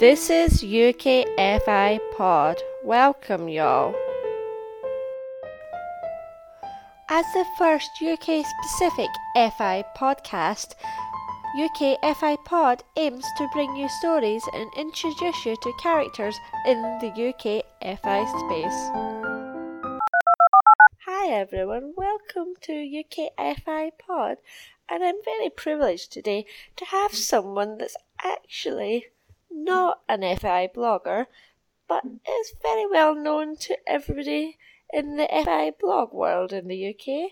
This is UKFI Pod. Welcome, y'all. As the first UK specific FI podcast, UKFI Pod aims to bring you stories and introduce you to characters in the UKFI space. Hi everyone, welcome to UKFI Pod, and I'm very privileged today to have someone that's actually not an FI blogger, but is very well known to everybody in the FI blog world in the UK,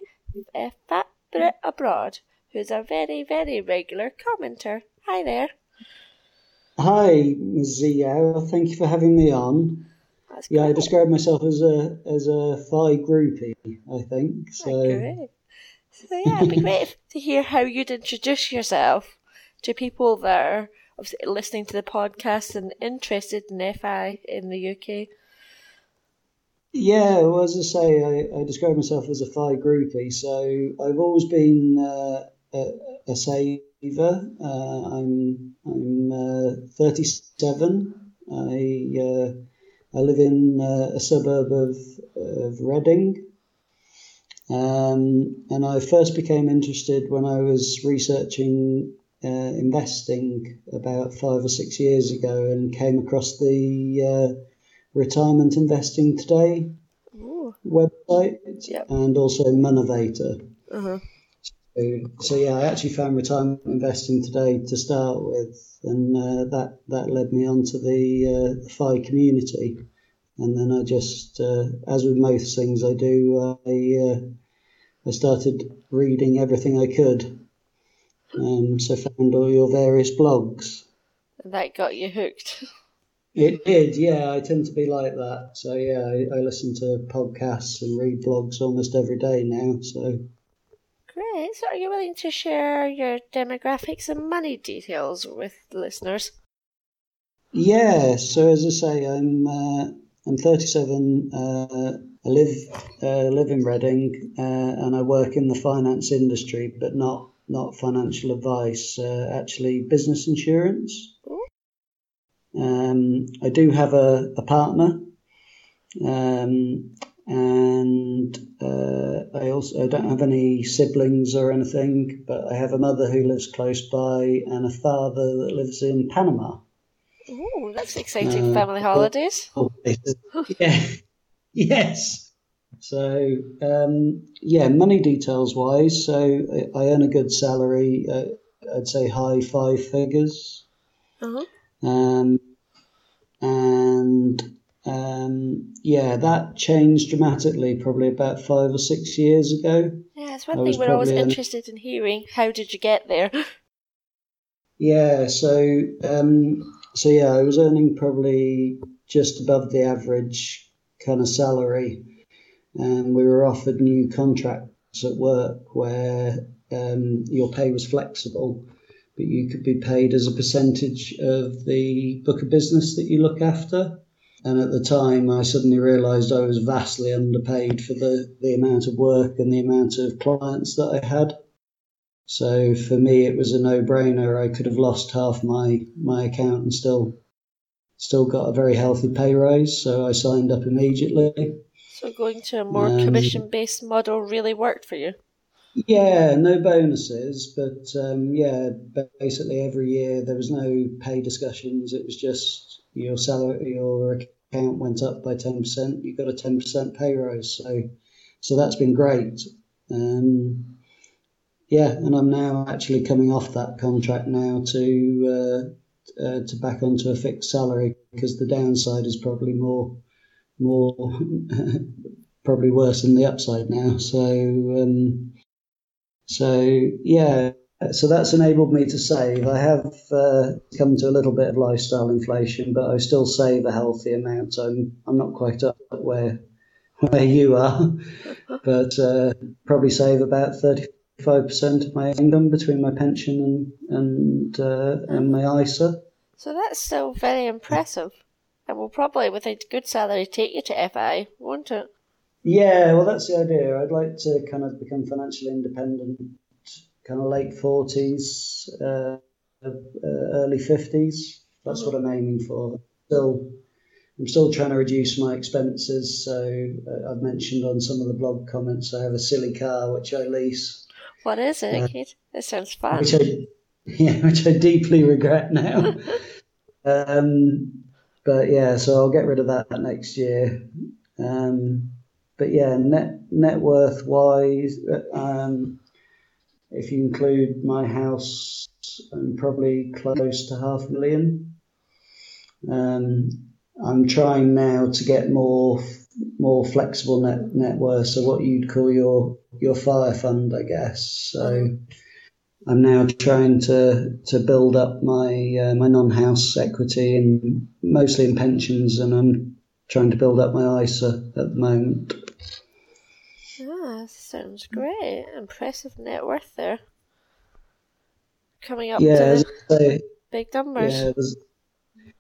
a fat Brit abroad, who's a very, very regular commenter. Hi there. Hi, Ms. Ziyao. Thank you for having me on. That's Yeah, I describe myself as a as a FI groupie. I think so. great. So yeah, it'd be great to hear how you'd introduce yourself to people that are listening to the podcast and interested in FI in the UK. Yeah, well, as I say, I, I describe myself as a FI groupie. So I've always been uh, a, a saver. Uh, I'm I'm uh, 37. I uh, I live in uh, a suburb of of Reading. Um, and I first became interested when I was researching uh, investing about five or six years ago and came across the uh, Retirement Investing Today Ooh. website Yep. and also Monevator. Uh-huh. So, so yeah, I actually found retirement investing today to start with, and uh, that that led me onto the uh, the FI community, and then I just, uh, as with most things I do, I uh, I started reading everything I could, um, so found all your various blogs. And that got you hooked. It did, yeah. I tend to be like that. So yeah, I, I listen to podcasts and read blogs almost every day now. So Great. So, are you willing to share your demographics and money details with the listeners? Yeah, so as I say, I'm uh, I'm 37. Uh, I live uh, live in Reading, uh, and I work in the finance industry, but not not financial advice. Uh, actually, business insurance. Um, I do have a, a partner, um, and uh, I also I don't have any siblings or anything, but I have a mother who lives close by and a father that lives in Panama. Ooh, that's exciting Uh, family holidays. Oh, yeah. yes. So, um, yeah, money details wise, so I earn a good salary. Uh, I'd say high five figures. Uh-huh. Um, and um, yeah, that changed dramatically probably about five or six years ago. Yeah, it's one thing we're always interested in hearing. How did you get there? Yeah, so um, so yeah, I was earning probably just above the average kind of salary, and we were offered new contracts at work where um, your pay was flexible, but you could be paid as a percentage of the book of business that you look after. And at the time, I suddenly realised I was vastly underpaid for the, the amount of work and the amount of clients that I had. So for me, it was a no-brainer. I could have lost half my my account and still still got a very healthy pay rise. So I signed up immediately. So, going to a more Um, commission based model really worked for you. Yeah, no bonuses, but um, yeah, basically every year there was no pay discussions. It was just your salary, your account went up by ten percent. You got a ten percent pay rise. So so that's been great. Um, yeah, and I'm now actually coming off that contract now to uh, uh, to back onto a fixed salary because the downside is probably more more probably worse than the upside now. So um, so yeah, so that's enabled me to save. I have uh, come to a little bit of lifestyle inflation, but I still save a healthy amount. I'm I'm not quite up where where you are, but uh, probably save about thirty five percent of my income between my pension and and uh, and my ISA. So, that's still very impressive. And will probably, with a good salary, take you to FI, won't it? Yeah, well, that's the idea. I'd like to kind of become financially independent, kind of late forties, uh, uh, early fifties. That's what I'm aiming for. Still, I'm still trying to reduce my expenses. So uh, I've mentioned on some of the blog comments I have a silly car which I lease. What is it, uh? It sounds fun. Which I, yeah, which I deeply regret now. um, but yeah, so I'll get rid of that next year. Um, but yeah, net net worth wise, um, if you include my house, I'm probably close to half a million. Um, I'm trying now to get more more flexible net net worth, so what you'd call your your fire fund, I guess. So I'm now trying to to build up my uh, my non-house equity and mostly in pensions, and I'm trying to build up my ISA at the moment. Ah, sounds great. Impressive net worth there. Coming up yeah, to say, big numbers. Yeah, there's,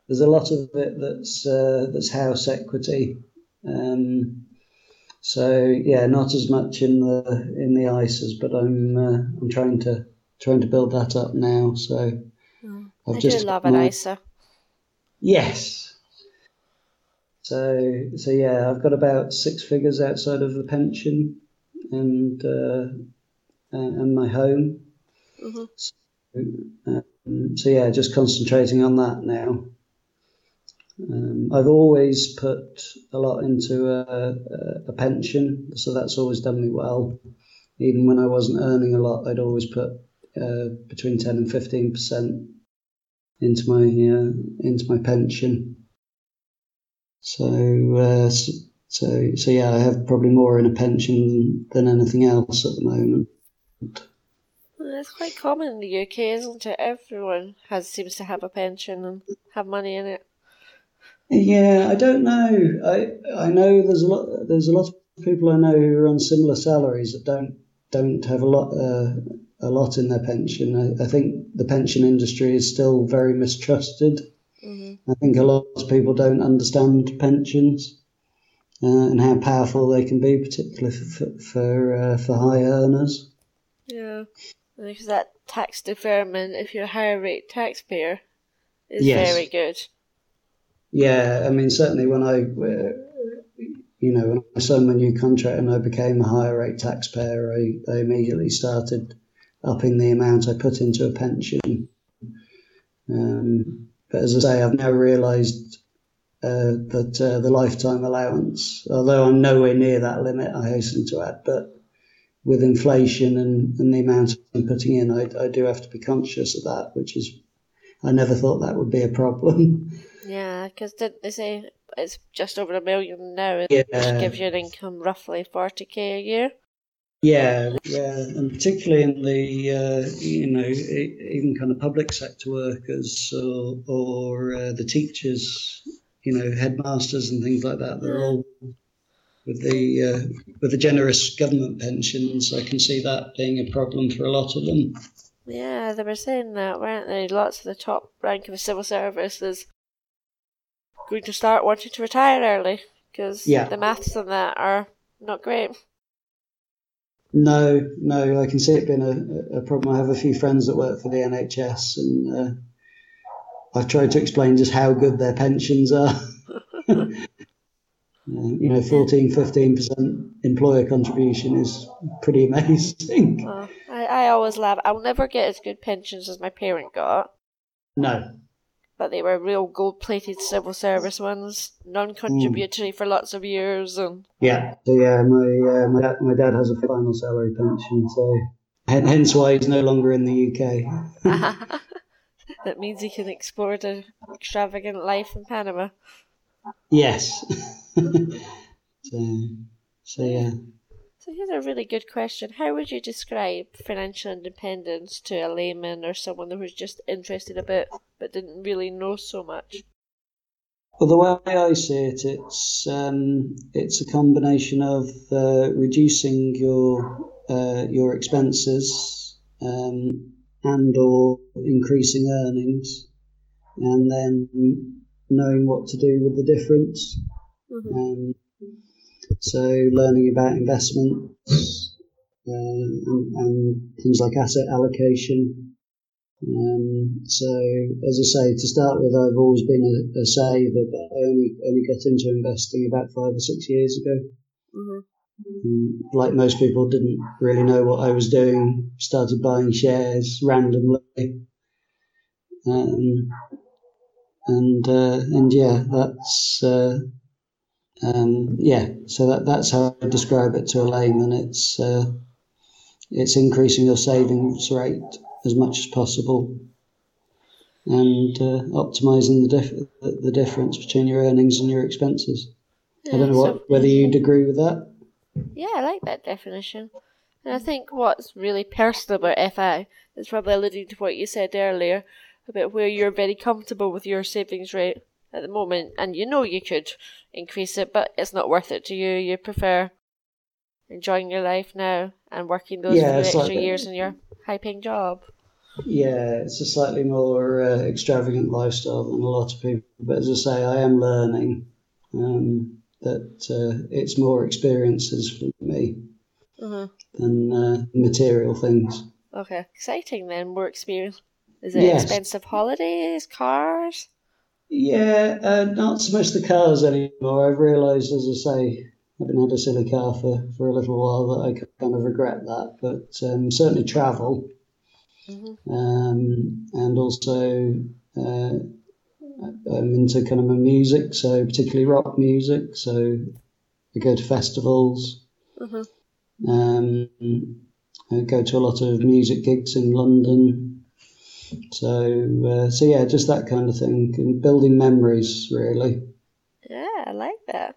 there's a lot of it that's uh, that's house equity. Um, so yeah, not as much in the in the ISAs, but I'm uh, I'm trying to trying to build that up now. So oh, I've I just do love an ISA. Yes. So so yeah, I've got about six figures outside of the pension and uh, and my home. Mm-hmm. So, um, so yeah, just concentrating on that now. Um, I've always put a lot into a, a, pension, so that's always done me well. Even when I wasn't earning a lot, I'd always put uh, between ten and fifteen percent into my uh, into my pension. So, uh, so so yeah, I have probably more in a pension than anything else at the moment. It's quite common in the UK, isn't it? Everyone has seems to have a pension and have money in it. Yeah, I don't know. I I know there's a lot there's a lot of people I know who are on similar salaries that don't don't have a lot uh, a lot in their pension. I, I, think the pension industry is still very mistrusted. Mm-hmm. I think a lot of people don't understand pensions uh, and how powerful they can be, particularly for for, uh, for high earners. Yeah, because that tax deferment, if you're a higher rate taxpayer, is yes. very good. Yeah, I mean, certainly when I, you know, when I signed my new contract and I became a higher rate taxpayer, I, I immediately started upping the amount I put into a pension. Um, but as I say, I've now realised uh, that uh, the lifetime allowance, although I'm nowhere near that limit, I hasten to add, but with inflation and, and the amount I'm putting in, I, I do have to be conscious of that, which is, I never thought that would be a problem. Yeah, because didn't they say it's just over a million now, yeah. which gives you an income roughly 40k a year? Yeah, yeah, and particularly in the uh, you know even kind of public sector workers or, or uh, the teachers, you know, headmasters and things like that. They're all with the uh, with the generous government pensions. I can see that being a problem for a lot of them. Yeah, they were saying that, weren't they? Lots of the top rank of the civil service is going to start wanting to retire early because yeah. the maths on that are not great. No, no, I can see it being a, a problem. I have a few friends that work for the NHS, and uh, I've tried to explain just how good their pensions are. you know, 14, 15% employer contribution is pretty amazing. Uh, I, I always laugh. I'll never get as good pensions as my parent got. No, but they were real gold plated civil service ones, non contributory mm. for lots of years. And yeah, so yeah, my uh, my dad, my dad has a final salary pension, so hence why he's no longer in the UK. that means he can explore an extravagant life in Panama. Yes. so, so yeah. So here's a really good question. How would you describe financial independence to a layman or someone who was just interested a bit but didn't really know so much? Well, the way I see it, it's um, it's a combination of uh, reducing your uh, your expenses um, and or increasing earnings, and then knowing what to do with the difference. Mm-hmm. Um, so learning about investments uh, and, and, things like asset allocation, Um, so, as I say, to start with, I've always been a, a saver, but I only only got into investing about five or six years ago. Mm-hmm. like most people, didn't really know what I was doing. Started buying shares randomly, um, and uh, and yeah, that's uh, um, yeah. So that that's how I describe it to a layman. It's uh, it's increasing your savings rate as much as possible and uh, optimizing the, dif- the difference between your earnings and your expenses. Yeah, I don't know what, so, whether you'd agree with that. Yeah, I like that definition. And I think what's really personal about FI is probably alluding to what you said earlier about where you're very comfortable with your savings rate at the moment, and you know you could increase it, but it's not worth it to you. You prefer enjoying your life now and working those yeah, extra like years in your high paying job. Yeah, it's a slightly more uh, extravagant lifestyle than a lot of people. But as I say, I am learning um, that uh, it's more experiences for me mm-hmm. than uh, material things. Okay, exciting then. More experience. Is it yes. expensive holidays, cars? Yeah, uh, not so much the cars anymore. I've realised, as I say, having had a silly car for, for a little while, that I kind of regret that. But um, certainly travel Mm-hmm. Um, and also, uh, I'm into kind of my music, so particularly rock music. So I go to festivals. Mm-hmm. Um, I go to a lot of music gigs in London. So, uh, so yeah, just that kind of thing, and building memories, really. Yeah, I like that.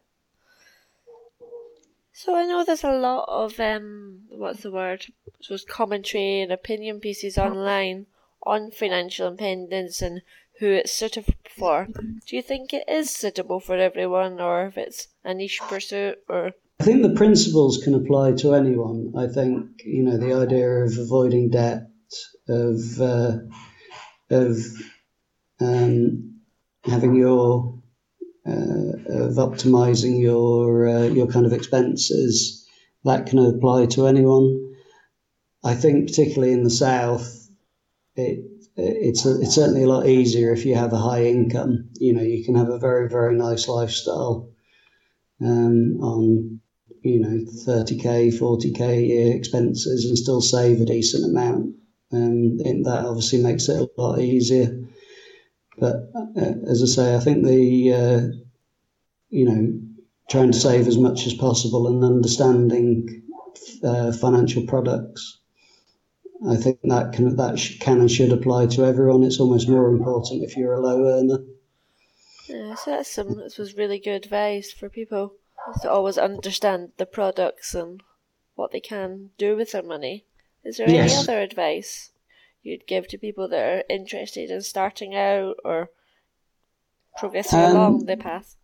So I know there's a lot of um, what's the word? So commentary and opinion pieces online on financial independence and who it's suitable for. Do you think it is suitable for everyone, or if it's a niche pursuit, or? I think the principles can apply to anyone. I think you know the idea of avoiding debt, of uh, of um, having your uh, of optimizing your uh, your kind of expenses. That can apply to anyone. I think particularly in the south, it it's a, it's certainly a lot easier if you have a high income. You know, you can have a very very nice lifestyle um, on you know 30k, 40k a year expenses and still save a decent amount. And that obviously makes it a lot easier. But uh, as I say, I think the uh, you know trying to save as much as possible and understanding uh, financial products. I think that can that can and should apply to everyone. It's almost more important if you're a low earner. Yeah, so that's some this was really good advice for people to always understand the products and what they can do with their money. Is there yes. any other advice? you'd give to people that are interested in starting out or progressing um, along the path?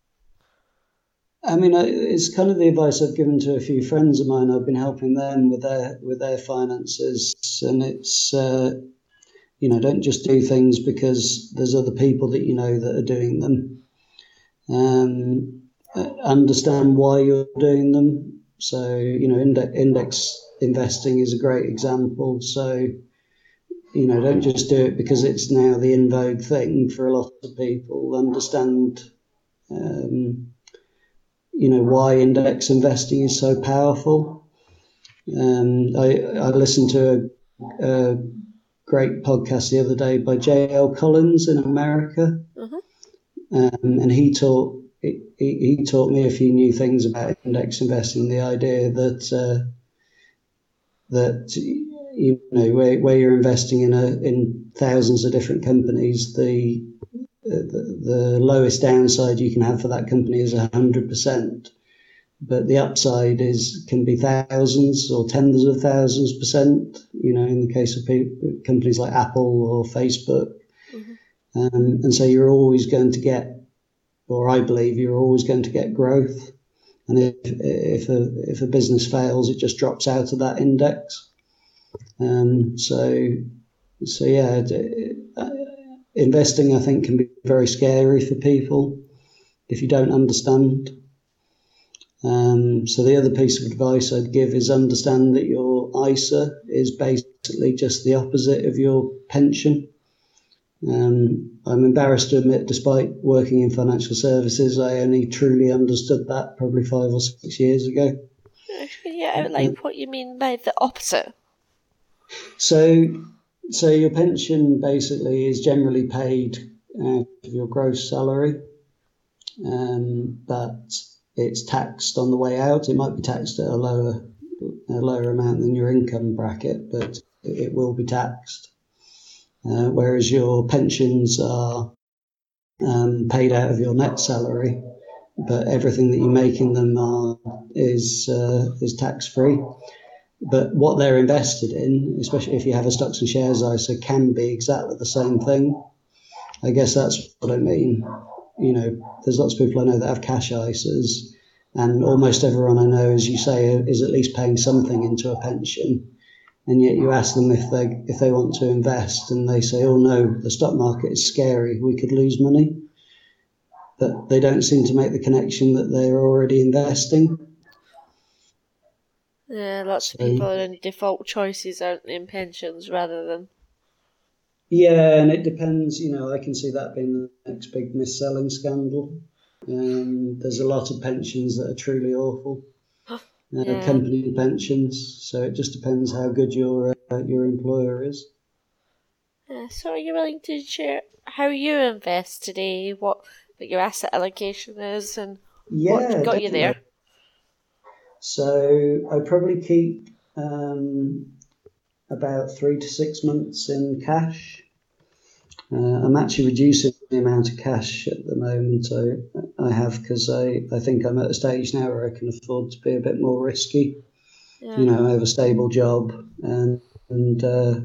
I mean, it's kind of the advice I've given to a few friends of mine. I've been helping them with their with their finances, and it's uh, you know don't just do things because there's other people that you know that are doing them. Um, understand why you're doing them. So you know, index, index investing is a great example. So you know, don't just do it because it's now the in vogue thing for a lot of people. Understand, um, you know, why index investing is so powerful. Um, I, I listened to a, a, great podcast the other day by J.L. Collins in America, mm-hmm. um, and he taught he, he taught me a few new things about index investing. The idea that uh, that you know where, where you're investing in a in thousands of different companies, the the, the lowest downside you can have for that company is hundred percent, but the upside is can be thousands or tens of thousands percent. You know, in the case of companies like Apple or Facebook, mm-hmm. um, and so you're always going to get, or I believe you're always going to get growth. And if if a if a business fails, it just drops out of that index. Um, so, so yeah, uh, investing I think can be very scary for people if you don't understand. Um, so the other piece of advice I'd give is understand that your ISA is basically just the opposite of your pension. Um, I'm embarrassed to admit, despite working in financial services, I only truly understood that probably five or six years ago. Yeah, like what you mean by the opposite. So, so your pension basically is generally paid out of your gross salary, um, but it's taxed on the way out. It might be taxed at a lower a lower amount than your income bracket, but it will be taxed. Uh, whereas your pensions are um, paid out of your net salary, but everything that you make in them are, is uh, is tax free. But what they're invested in, especially if you have a stocks and shares ISA, can be exactly the same thing. I guess that's what I mean. You know, there's lots of people I know that have cash ISAs, and almost everyone I know, as you say, is at least paying something into a pension. And yet you ask them if they if they want to invest, and they say, "Oh no, the stock market is scary. We could lose money." But they don't seem to make the connection that they're already investing. Yeah, lots of people are in default choices, aren't in pensions rather than. Yeah, and it depends. You know, I can see that being the next big mis-selling scandal. Um, there's a lot of pensions that are truly awful, uh, yeah. company pensions. So it just depends how good your uh, your employer is. Yeah, so are you willing to share how you invest today? What, what your asset allocation is, and yeah, what got definitely. you there? So I probably keep um, about three to six months in cash. Uh, I'm actually reducing the amount of cash at the moment I, I have because I, I think I'm at a stage now where I can afford to be a bit more risky. Yeah. You know, I have a stable job and, and uh,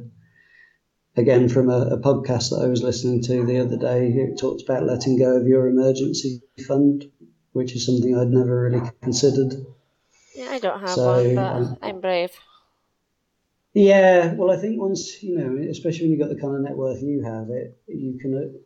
again, from a, a, podcast that I was listening to the other day, it talked about letting go of your emergency fund, which is something I'd never really considered. Yeah, I don't have so, one, but um, I'm brave. Yeah, well, I think once you know, especially when you've got the kind of net worth you have, it you can,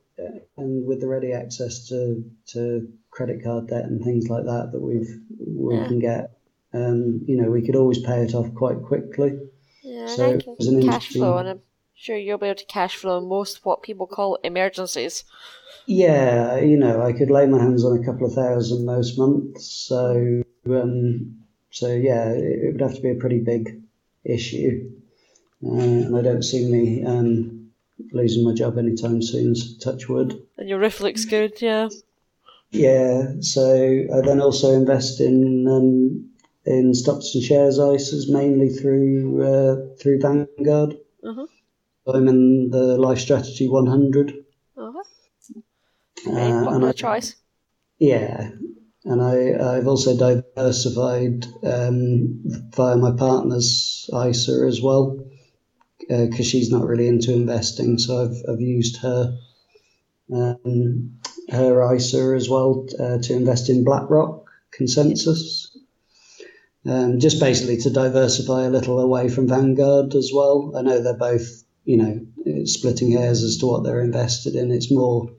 and with the ready access to to credit card debt and things like that that we've we yeah. can get, um, you know, we could always pay it off quite quickly. Yeah, so and I can cash flow, and I'm sure you'll be able to cash flow most what people call emergencies. Yeah, you know, I could lay my hands on a couple of thousand most months, so um, so yeah, it, it would have to be a pretty big issue. Uh, and I don't see me um, losing my job anytime soon. So touch wood. And your riff looks good, yeah. Yeah. So I then also invest in um, in stocks and shares ISAs mainly through uh, through Vanguard. Uh-huh. I'm in the Life Strategy 100. Uh-huh. Uh, and I, choice. Yeah, and I, I've also diversified um, via my partner's ISA as well because uh, she's not really into investing. So I've, I've used her um, her ISA as well uh, to invest in BlackRock Consensus. Um, just basically to diversify a little away from Vanguard as well. I know they're both, you know, splitting hairs as to what they're invested in. It's more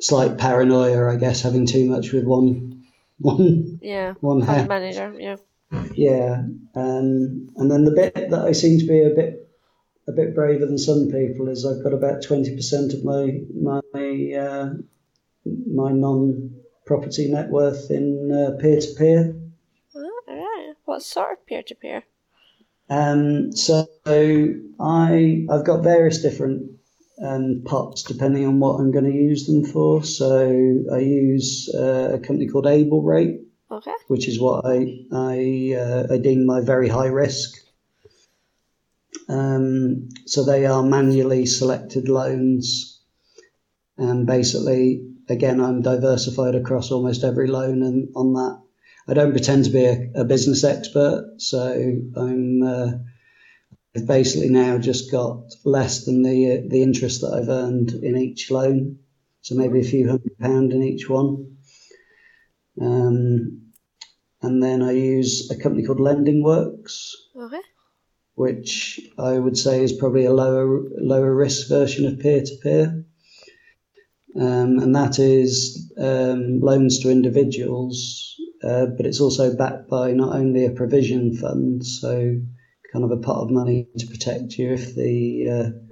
slight paranoia, I guess, having too much with one, one, yeah, one manager, yeah. Yeah, um, and then the bit that I seem to be a bit a bit braver than some people is I've got about twenty percent of my my uh, my non property net worth in peer to peer. All right. What sort of peer to peer? Um, so I I've got various different um, pots depending on what I'm going to use them for. So I use uh, a company called AbleRate, Okay. Which is what I I uh, I deem my very high risk. Um, so they are manually selected loans, and basically, again, I'm diversified across almost every loan, and on that, I don't pretend to be a, a business expert. So I'm uh, I've basically now just got less than the the interest that I've earned in each loan, so maybe a few hundred pound in each one. Um, and then I use a company called Lending Works, okay. which I would say is probably a lower lower risk version of peer to peer. and that is um, loans to individuals, uh, but it's also backed by not only a provision fund, so kind of a pot of money to protect you if the uh,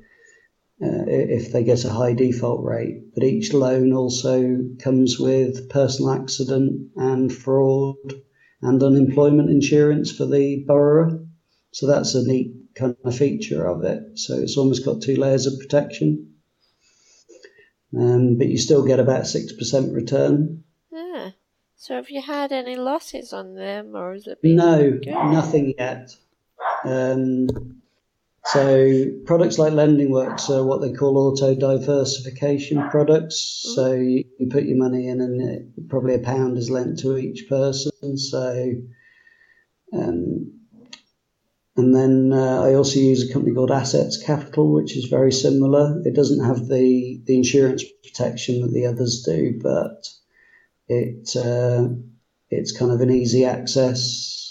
uh, if they get a high default rate. But each loan also comes with personal accident and fraud and unemployment insurance for the borrower. So that's a neat kind of feature of it. So it's almost got two layers of protection. Um, but you still get about 6% return. Yeah. So have you had any losses on them or is it No, good? nothing yet. Um, so products like LendingWorks are what they call auto diversification products. So you, you, put your money in, and it, probably a pound is lent to each person. So, um, and then uh, I also use a company called Assetz Capital, which is very similar. It doesn't have the the insurance protection that the others do, but it uh, it's kind of an easy access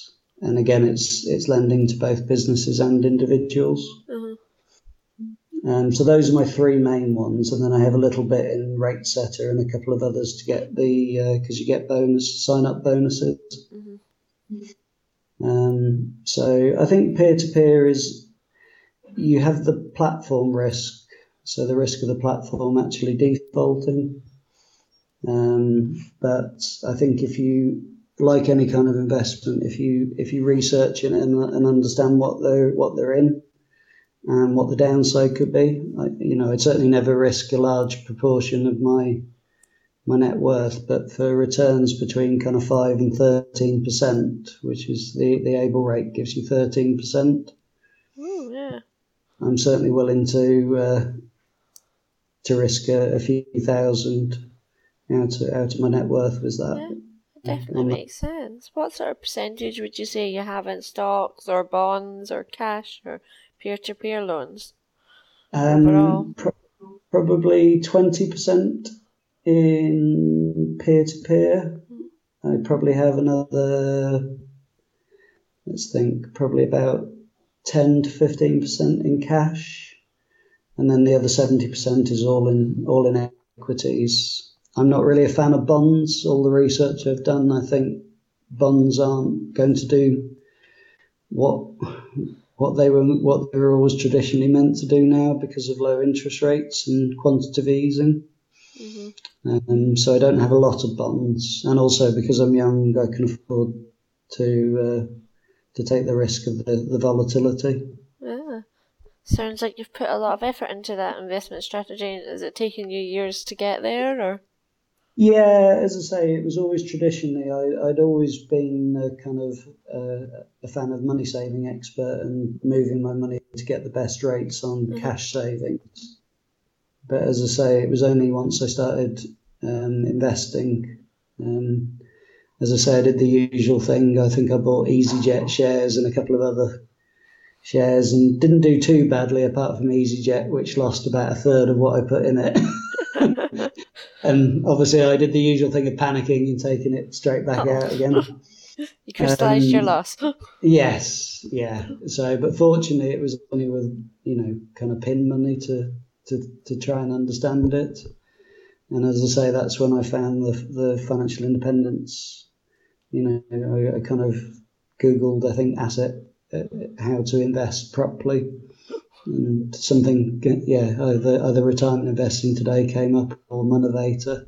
and again, it's it's lending to both businesses and individuals. Mm-hmm. Um, so those are my three main ones, and then I have a little bit in RateSetter and a couple of others to get the because uh, you get bonus sign up bonuses. Mm-hmm. Um, so I think peer to peer is you have the platform risk, so the risk of the platform actually defaulting. Um, but I think if you like any kind of investment, if you if you research it and, and understand what they're what they're in and what the downside could be, I, you know, I'd certainly never risk a large proportion of my my net worth, but for returns between kind of five and thirteen percent, which is the the AbleRate gives you thirteen percent. Oh yeah. I'm certainly willing to uh, to risk a, a, few thousand out of, out of my net worth with that. Yeah definitely makes sense. What sort of percentage would you say you have in stocks or bonds or cash or peer to peer loans? Um, pro- probably 20% in peer to peer. I probably have another, let's think, probably about 10 to 15% in cash. And then the other 70% is all in all in equities. I'm not really a fan of bonds. All the research I've done, I think bonds aren't going to do what what they were what they were always traditionally meant to do now because of low interest rates and quantitative easing. Mm-hmm. Um, so I don't have a lot of bonds, and also because I'm young, I can afford to uh, to take the risk of the, the volatility. Yeah. Sounds like you've put a lot of effort into that investment strategy. Is it taking you years to get there, or? Yeah, as I say, it was always traditionally, I, would always been a kind of uh, a fan of money saving expert and moving my money to get the best rates on mm-hmm. cash savings. But as I say, it was only once I started um, investing. Um, as I say, I did the usual thing. I think I bought EasyJet shares and a couple of other shares and didn't do too badly apart from EasyJet, which lost about a third of what I put in it. and obviously, I did the usual thing of panicking and taking it straight back oh. out again. you crystallized um, your loss. yes, yeah. So, but fortunately, it was only with you know kind of pin money to to to try and understand it. And as I say, that's when I found the the financial independence. You know, I, I kind of googled, I think, asset uh, how to invest properly and something, yeah, either, either retirement investing today came up or Monevator,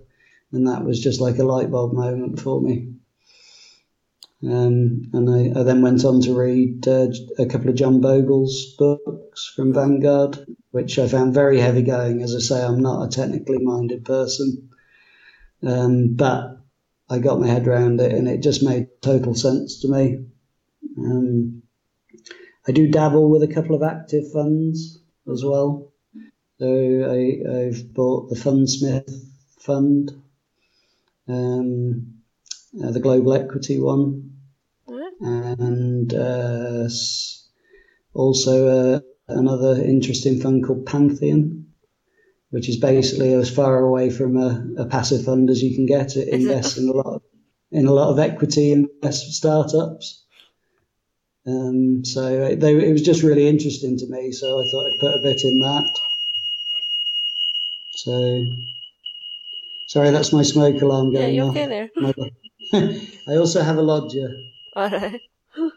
and that was just like a light bulb moment for me. Um, and I, I, then went on to read uh, a couple of John Bogle's books from Vanguard, which I found very heavy going. As I say, I'm not a technically minded person, um, but I got my head around it, and it just made total sense to me. Um, I do dabble with a couple of active funds as well. So I, have bought the Fundsmith fund, um, uh, the global equity one, and uh, also uh, another interesting fund called Pantheon, which is basically as far away from a, a passive fund as you can get. It invests in a lot of, in a lot of equity invest startups. Um, so they, it was just really interesting to me. So I thought I'd put a bit in that. So, sorry, that's my smoke alarm going yeah, you're off. Okay there. I also have a lodger. All right.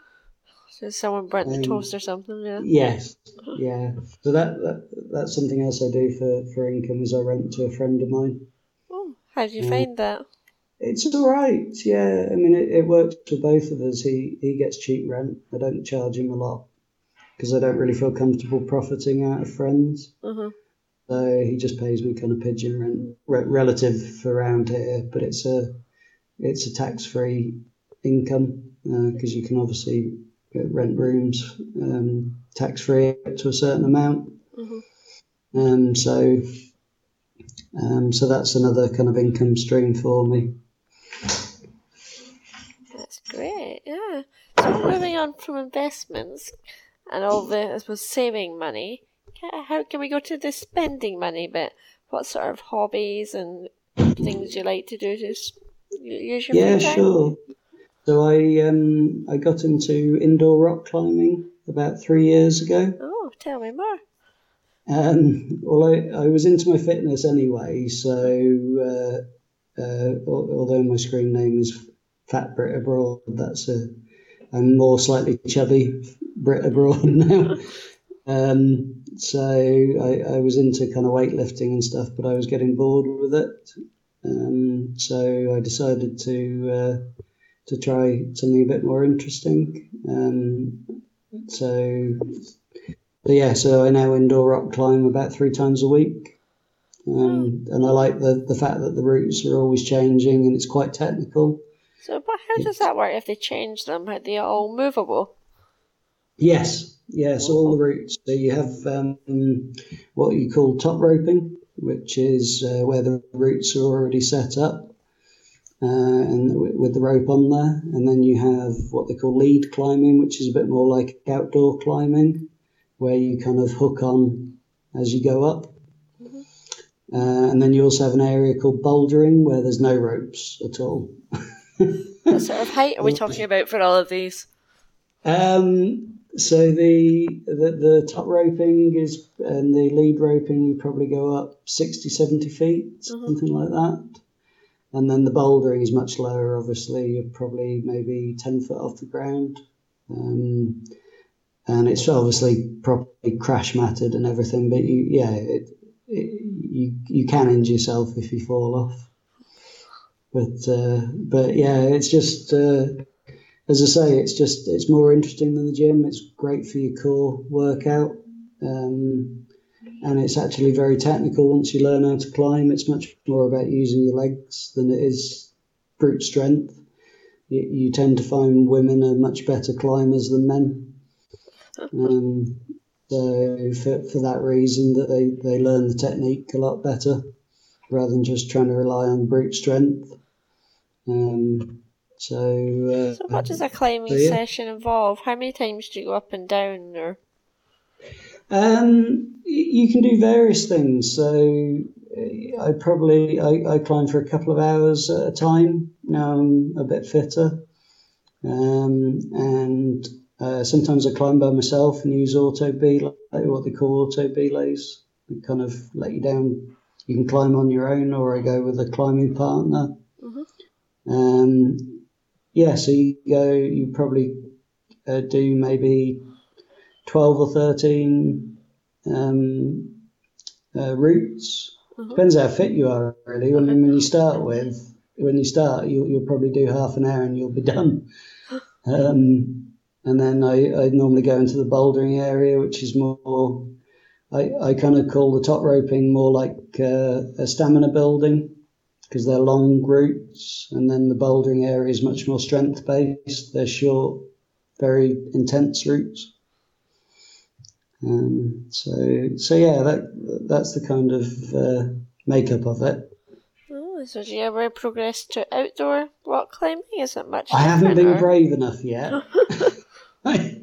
So someone burnt the Um, toast or something, yeah. Yes, yeah. So that, that that's something else I do for for income is I rent to a friend of mine. Oh, how did you Yeah. find that? It's all right. Yeah, I mean it, it works for both of us. He he gets cheap rent. I don't charge him a lot because I don't really feel comfortable profiting out of friends. Uh-huh. So he just pays me kind of pigeon rent, re- relative for around here, but it's a it's a tax free income because you can obviously rent rooms um, tax free up to a certain amount. Mhm. Um, so um, so that's another kind of income stream for me. That's great, yeah. So moving on from investments and all the, I suppose, saving money, how can we go to the spending money bit? What sort of hobbies and things you like to do to use your money? Yeah, sure. So I um, I got into indoor rock climbing about three years ago. Oh, tell me more. Um, well, I, I was into my fitness anyway, so uh, uh, although my screen name is Fat Brit Abroad, that's a I'm more slightly chubby Brit Abroad now. Um, so I, I was into kind of weightlifting and stuff, but I was getting bored with it. Um, so I decided to uh, to try something a bit more interesting. Um, so but yeah, so I now indoor rock climb about three times a week. Um, and I like the, the fact that the routes are always changing and it's quite technical. So, but how does that work if they change them? Are they all movable? Yes, yes, all the routes. So you have um, what you call top roping, which is uh, where the routes are already set up uh, and w- with the rope on there. And then you have what they call lead climbing, which is a bit more like outdoor climbing, where you kind of hook on as you go up. Uh, and then you also have an area called bouldering, where there's no ropes at all. What sort of height are we talking about for all of these? Um, so the, the the top roping is and the lead roping you probably go up 60 70 feet something like that. And then the bouldering is much lower obviously. You're probably maybe 10 foot off the ground. Um, and it's obviously properly crash matted and everything but you yeah it, it, you you can injure yourself if you fall off but uh, but yeah it's just uh, as I say, it's just it's more interesting than the gym. It's great for your core workout, um, and it's actually very technical. Once you learn how to climb, it's much more about using your legs than it is brute strength. You, you tend to find women are much better climbers than men. Um, so for, for that reason, that they, they learn the technique a lot better rather than just trying to rely on brute strength. Um, so, uh, So, what does a climbing so, yeah. session involve? How many times do you go up and down? Or Um, you can do various things. So uh, I probably I, I climb for a couple of hours at a time. Now I'm a bit fitter, um, and uh, sometimes I climb by myself and use auto belay, what they call auto belays. They kind of let you down. You can climb on your own, or I go with a climbing partner. Um, yeah, so you go. You probably uh, do maybe 12 or 13 um, uh, routes. Depends how fit you are, really. I mean, when you start with, when you start, you'll, you'll probably do half an hour and you'll be done. Um, and then I, I normally go into the bouldering area, which is more, I, I kind of call the top roping more like uh, a stamina building because they're long routes. And then the bouldering area is much more strength based. They're short, very intense routes. Um, so, so yeah, that that's the kind of uh, makeup of it. oh, so do you ever progress to outdoor rock climbing? Is it much? I haven't been or- brave enough yet. I,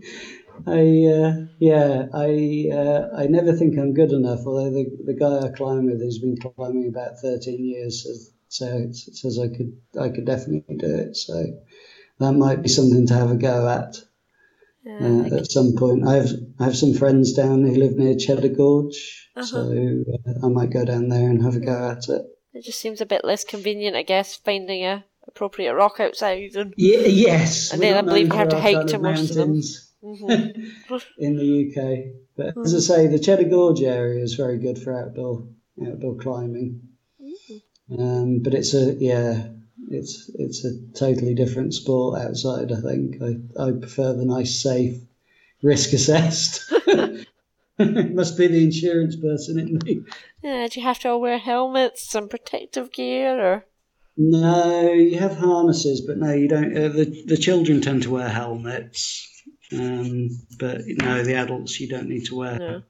I uh, yeah, I uh, I never think I'm good enough. Although the the guy I climb with who's been climbing about 13 years, says so it says I could I could definitely do it. So that might be something to have a go at. Yeah, uh, at some point. I have I have some friends down who live near Cheddar Gorge, Uh-huh. so uh, I might go down there and have a go at it. it just seems a bit less convenient, I guess, finding a appropriate rock outside. And Yeah, yes. And we're then I believe you have to hike to most of them. mountains. Mm-hmm. in the UK. But as I say, the Cheddar Gorge area is very good for outdoor outdoor climbing. Um, but it's a yeah, it's it's a totally different sport outside. I think I I prefer the nice, safe, risk assessed. it must be the insurance person in me. Yeah, do you have to all wear helmets and protective gear or? No, you have harnesses, but no, you don't. Uh, the the children tend to wear helmets, um, but no, the adults you don't need to wear. No.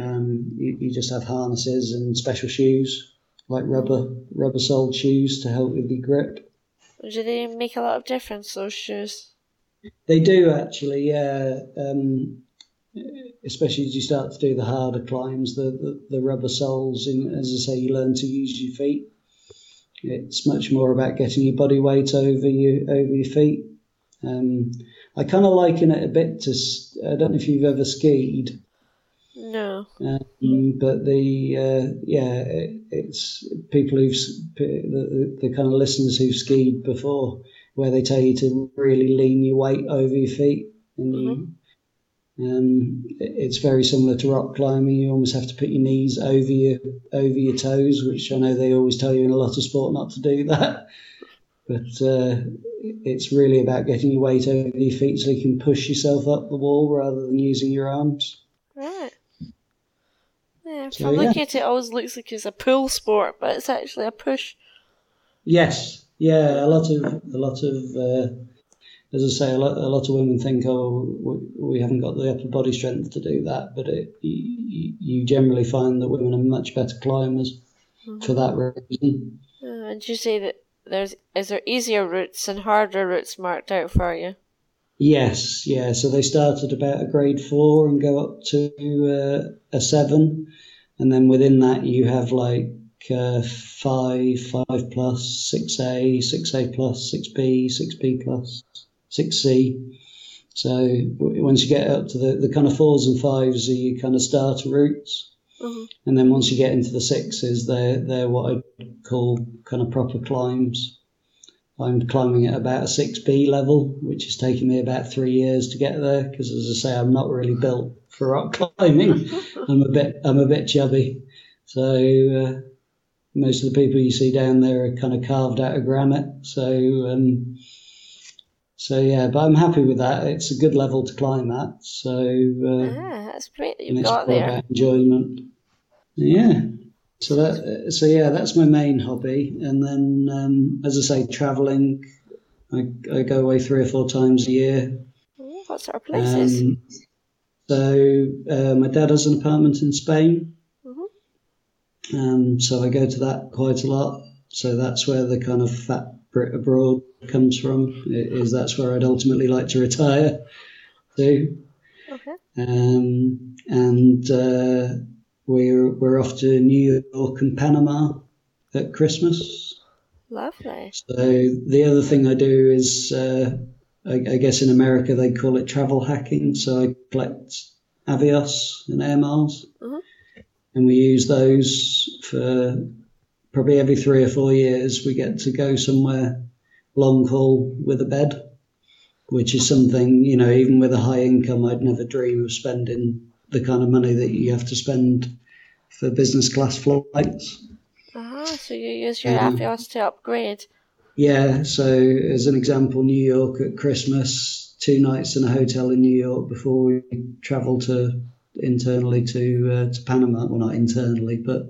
Um, you, you just have harnesses and special shoes, like rubber rubber soled shoes to help with the grip. Do they make a lot of difference, those shoes? They do actually, yeah. Um, especially as you start to do the harder climbs, the, the, the rubber soles, and as I say, you learn to use your feet. It's much more about getting your body weight over you over your feet. Um, I kind of liken it a bit to. I don't know if you've ever skied, No. Um, but the uh, yeah, it, it's people who've the, the, kind of listeners who've skied before, where they tell you to really lean your weight over your feet, and you, um, it- it's very similar to rock climbing. You almost have to put your knees over your over your toes, which I know they always tell you in a lot of sport not to do that. But uh, it's really about getting your weight over your feet so you can push yourself up the wall rather than using your arms. Yeah, So, from yeah. looking at it, it always looks like it's a pull sport, but it's actually a push. Yes, yeah, a lot of a lot of uh, as I say, a lot, a lot of women think, oh, we, we haven't got the upper body strength to do that, but it, you, you generally find that women are much better climbers for that reason. Uh, and you say that there's is there easier routes and harder routes marked out for you? Yes, yeah. So they start at about a grade four and go up to uh, a seven, and then within that you have like uh, five, five plus, six A, six A plus, six B, six B plus, six C. So once you get up to the, the kind of fours and fives are your kind of starter routes, Mhm. and then once you get into the sixes, they're they're what I call kind of proper climbs. I'm climbing at about a 6B level, which has taken me about three years to get there because, as I say, I'm not really built for rock climbing. I'm a bit, I'm a bit chubby. So uh, most of the people you see down there are kind of carved out of granite. So, um, so yeah, but I'm happy with that. It's a good level to climb at. So, uh, Ah, that's great that you've got there. enjoyment. Yeah. So that so yeah, that's my main hobby, and then um, as I say, traveling. I, I go away three or four times a year. What sort of places? Um, so uh, my dad has an apartment in Spain, Mhm. um, so I go to that quite a lot. So that's where the kind of fat Brit abroad comes from. i- Is that's where I'd ultimately like to retire to. Okay. Um, and uh, we're we're off to New York and Panama at Christmas. Lovely. So the other thing I do is, uh, I, I guess in America they call it travel hacking. So I collect Avios and air miles, Mhm. and we use those for probably every three or four years. We get to go somewhere long haul with a bed, which is something you know, even with a high income, I'd never dream of spending the kind of money that you have to spend for business class flights. Ah, so you use your Um, Avios to upgrade. Yeah, so as an example, New York at Christmas, two nights in a hotel in New York before we travel to internally to uh, to Panama. Well, not internally, but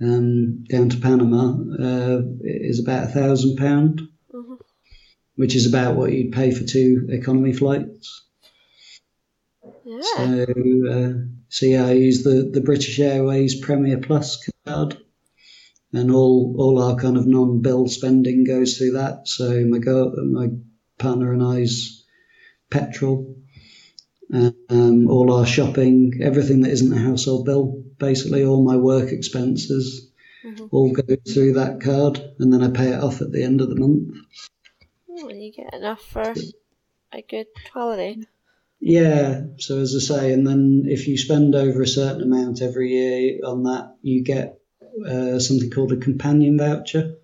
um, down to Panama uh, is about a thousand pound, Mhm. which is about what you'd pay for two economy flights. Yeah. So, uh, so yeah, I use the, the British Airways Premium Plus card, and all all our kind of non-bill spending goes through that. So my go, my partner and I's petrol, um, all our shopping, everything that isn't a household bill, basically all my work expenses, Mhm. all go through that card, and then I pay it off at the end of the month. Oh, you get enough for a good holiday. Yeah, so as I say, and then if you spend over a certain amount every year on that, you get uh, something called a companion voucher.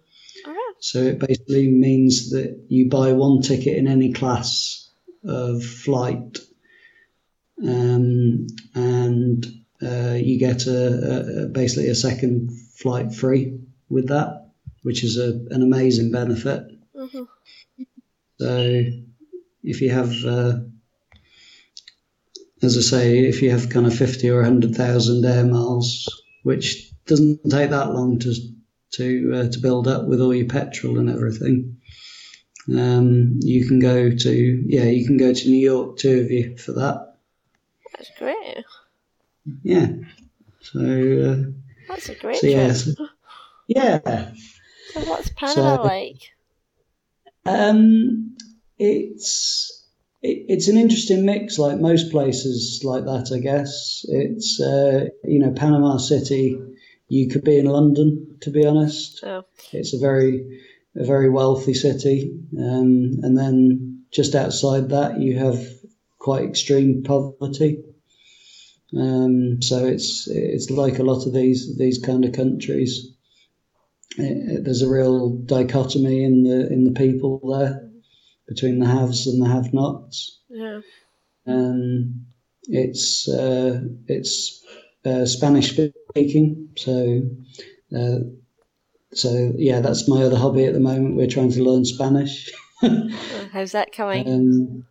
Ah, So it basically means that you buy one ticket in any class of flight, um, and uh, you get a, a, basically a second flight free with that, which is a, an amazing benefit. Mm-hmm. So if you have, uh, as I say, if you have kind of 50 or 100,000 air miles, which doesn't take that long to to uh, to build up with all your petrol and everything. Um, you can go to yeah, you can go to New York, two of you for that. That's great. Yeah. So. Uh, That's a great so, yeah, so, yeah. So what's Panama so, like? Um, it's it, it's an interesting mix, like most places like that. I guess it's uh, you know Panama City. You could be in London, to be honest. Oh. It's a very a very wealthy city, um, and then just outside that you have quite extreme poverty. Um, so it's it's like a lot of these these kind of countries. It, there's a real dichotomy in the in the people there between the haves and the have-nots. Yeah. Um, it's uh, it's uh, Spanish speaking, so uh, so yeah, that's my other hobby at the moment. We're trying to learn Spanish. How's that coming? Um,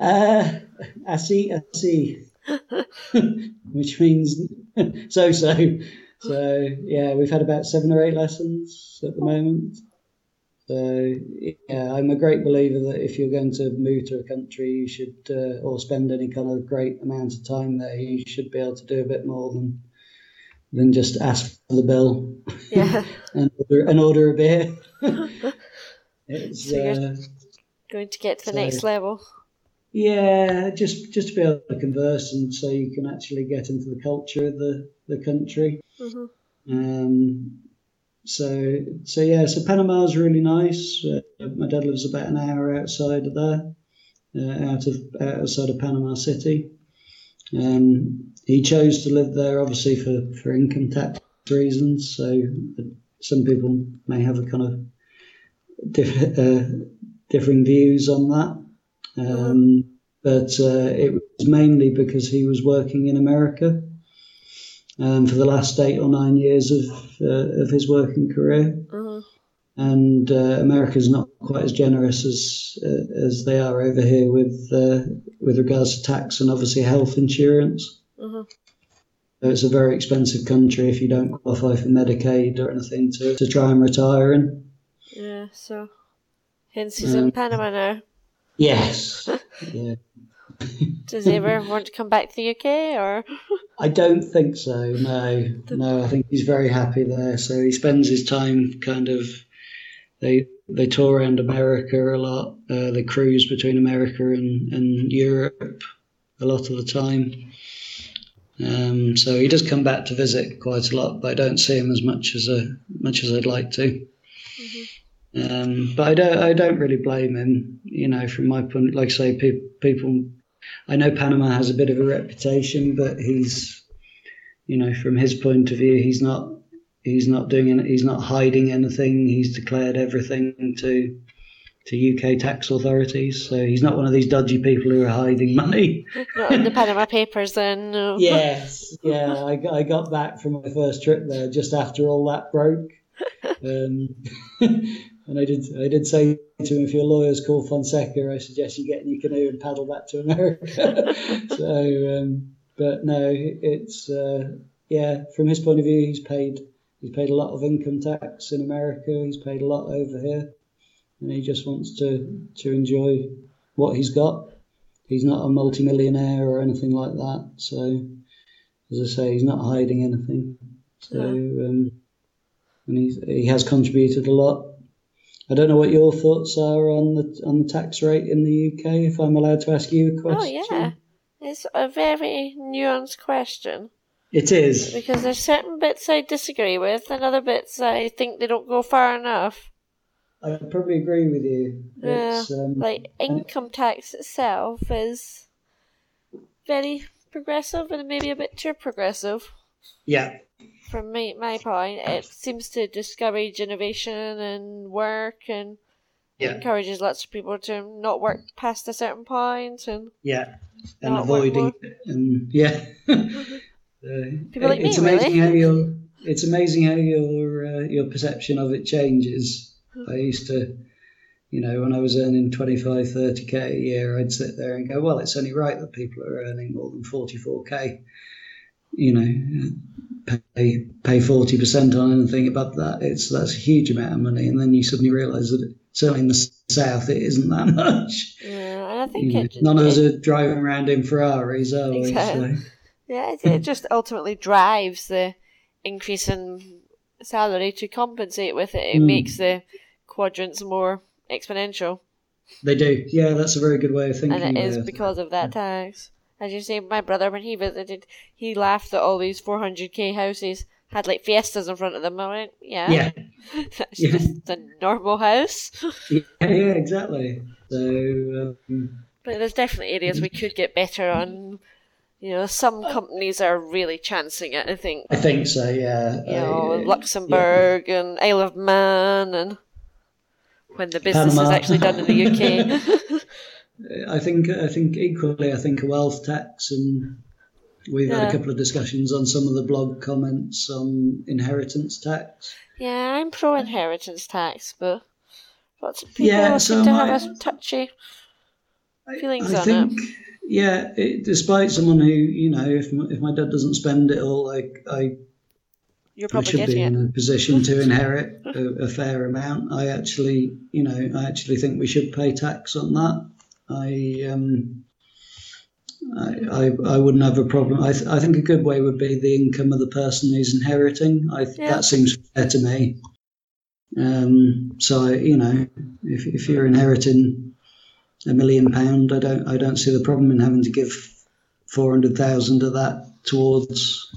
uh, así, así, which means so so. So yeah, we've had about seven or eight lessons at the moment. So yeah, I'm a great believer that if you're going to move to a country, you should uh, or spend any kind of great amount of time there, you should be able to do a bit more than than just ask for the bill yeah. and, order, and order a beer. it's so uh, going to get to the so, next level. Yeah, just just to be able to converse and so you can actually get into the culture of the the country. Mm-hmm. Um, so so yeah, so Panama is really nice. Uh, my dad lives about an hour outside of there, uh, out of outside of Panama City. Um, he chose to live there, obviously for, for income tax reasons. So some people may have a kind of diff- uh, differing views on that. Um, but uh, it was mainly because he was working in America um, for the last eight or nine years of uh, of his working career. Uh-huh. And uh, America's not quite as generous as uh, as they are over here with uh, with regards to tax and obviously health insurance. Uh-huh. It's a very expensive country if you don't qualify for Medicaid or anything to, to try and retire in. Yeah, so hence he's um, in Panama now. Yes. yeah. Does he ever want to come back to the UK or? I don't think so. No, no. I think he's very happy there. So he spends his time kind of. They they tour around America a lot. Uh, they cruise between America and, and Europe a lot of the time. Um, so he does come back to visit quite a lot, but I don't see him as much as a, much as I'd like to. Mm-hmm. Um, but I don't I don't really blame him. You know, from my point, like I say, pe- people I know Panama has a bit of a reputation, but he's, you know, from his point of view, he's not he's not doing he's not hiding anything. He's declared everything to to UK tax authorities. So he's not one of these dodgy people who are hiding money. Not in the Panama Papers, then. No. Yes, yeah. I, I got back from my first trip there just after all that broke. Um, and I did I did say to him, if your lawyer's called Fonseca, I suggest you get in your canoe and paddle back to America. so, um, but no, it's uh, yeah. From his point of view, he's paid he's paid a lot of income tax in America. He's paid a lot over here, and he just wants to to enjoy what he's got. He's not a multimillionaire or anything like that. So, as I say, he's not hiding anything. So, um, and he's, he has contributed a lot I don't know what your thoughts are on the on the tax rate in the UK. If I'm allowed to ask you a question. Oh yeah, it's a very nuanced question. It is because there's certain bits I disagree with, and other bits I think they don't go far enough. I probably agree with you. Yeah, um, like income tax itself is very progressive and maybe a bit too progressive. Yeah, from my, my point, it seems to discourage innovation and work and Yeah. encourages lots of people to not work past a certain point and Yeah, and avoiding and yeah. People like it's me, amazing really. how your it's amazing how your uh, your perception of it changes. I used to, you know, when I was earning 25, 30k a year, I'd sit there and go, well, it's only right that people are earning more than 44k. You know, pay pay 40% on anything above that. It's that's a huge amount of money, and then you suddenly realise that certainly in the south it isn't that much. yeah, and I think You know, none of us are driving around in Ferraris, are we? Exactly. So, yeah, it, it just ultimately drives the increase in salary to compensate with it. It Mm. makes the quadrants more exponential, they do. Yeah, that's a very good way of thinking. and it is because of that tax. As you say, my brother when he visited, he laughed that all these 400k houses had like fiestas in front of them. I went, yeah, Yeah, that's Yeah. just a normal house. yeah, yeah, exactly. So, um, But there's definitely areas we could get better on. You know, some companies are really chancing it. I think I think so. Yeah. you know I- Luxembourg and Isle of Man, and when the business Panama. is actually done in the UK. I think. I think equally. I think a wealth tax, and we've had a couple of discussions on some of the blog comments on inheritance tax. yeah, I'm pro inheritance tax, but lots of people Yeah, seem so to have a touchy. Feelings I on think, yeah, it, despite someone who, you know, if my, if my dad doesn't spend it all, I, I You're I probably should be getting in a position to inherit a, a fair amount. I actually, you know, I actually think we should pay tax on that. I, um, I, I, I wouldn't have a problem. I, th- I think a good way would be the income of the person who's inheriting. I th- Yeah. that seems fair to me. Um, so you know, if if you're inheriting a million pound, I don't I don't see the problem in having to give four hundred thousand of that towards,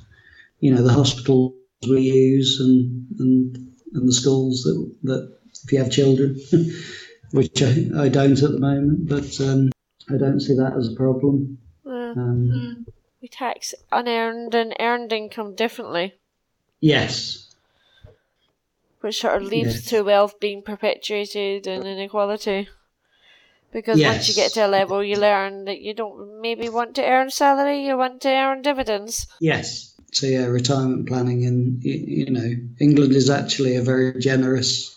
you know, the hospitals we use and and and the schools that that if you have children, which I, I don't at the moment, but um, I don't see that as a problem. Yeah. Um, We tax unearned and earned income differently, yes, which sort of leads Yes. to wealth being perpetuated and inequality. Because once you get to a level, you learn that you don't maybe want to earn salary, you want to earn dividends. yes. So yeah, retirement planning y- you know, England is actually a very generous